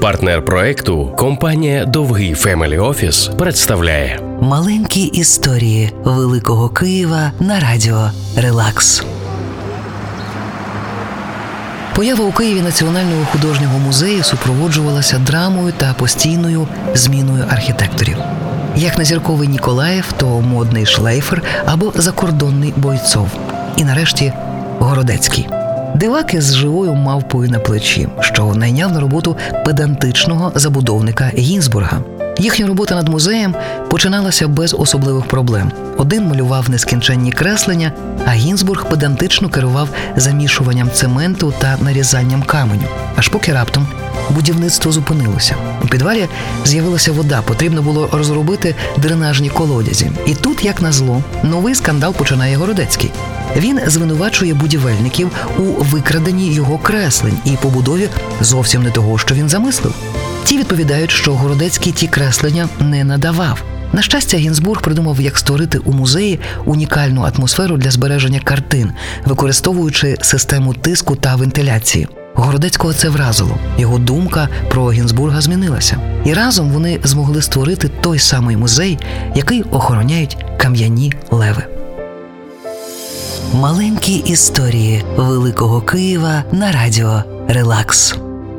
Партнер проекту компанія Dovgiy Family Office представляє Маленькі історії Великого Києва на радіо Релакс. Поява у Києві Національного художнього музею супроводжувалася драмою та постійною зміною архітекторів. Як не зірковий Ніколаєв, то модний шлейфер або закордонний Бойцов. І нарешті Городецький. Диваки з живою мавпою на плечі, що найняв на роботу педантичного забудовника Гінзбурга. Їхня робота над музеєм починалася без особливих проблем. Один малював нескінченні креслення, а Гінзбург педантично керував замішуванням цементу та нарізанням каменю. Аж поки раптом будівництво зупинилося. У підвалі з'явилася вода, потрібно було розробити дренажні колодязі. І тут, як назло, новий скандал починає Городецький. Він звинувачує будівельників у викраденні його креслень і побудові зовсім не того, що він замислив. Ті відповідають, що Городецький ті креслення не надавав. На щастя, Гінзбург придумав, як створити у музеї унікальну атмосферу для збереження картин, використовуючи систему тиску та вентиляції. Городецького це вразило. Його думка про Гінзбурга змінилася. І разом вони змогли створити той самий музей, який охороняють кам'яні леви. Маленькі історії Великого Києва на радіо Релакс.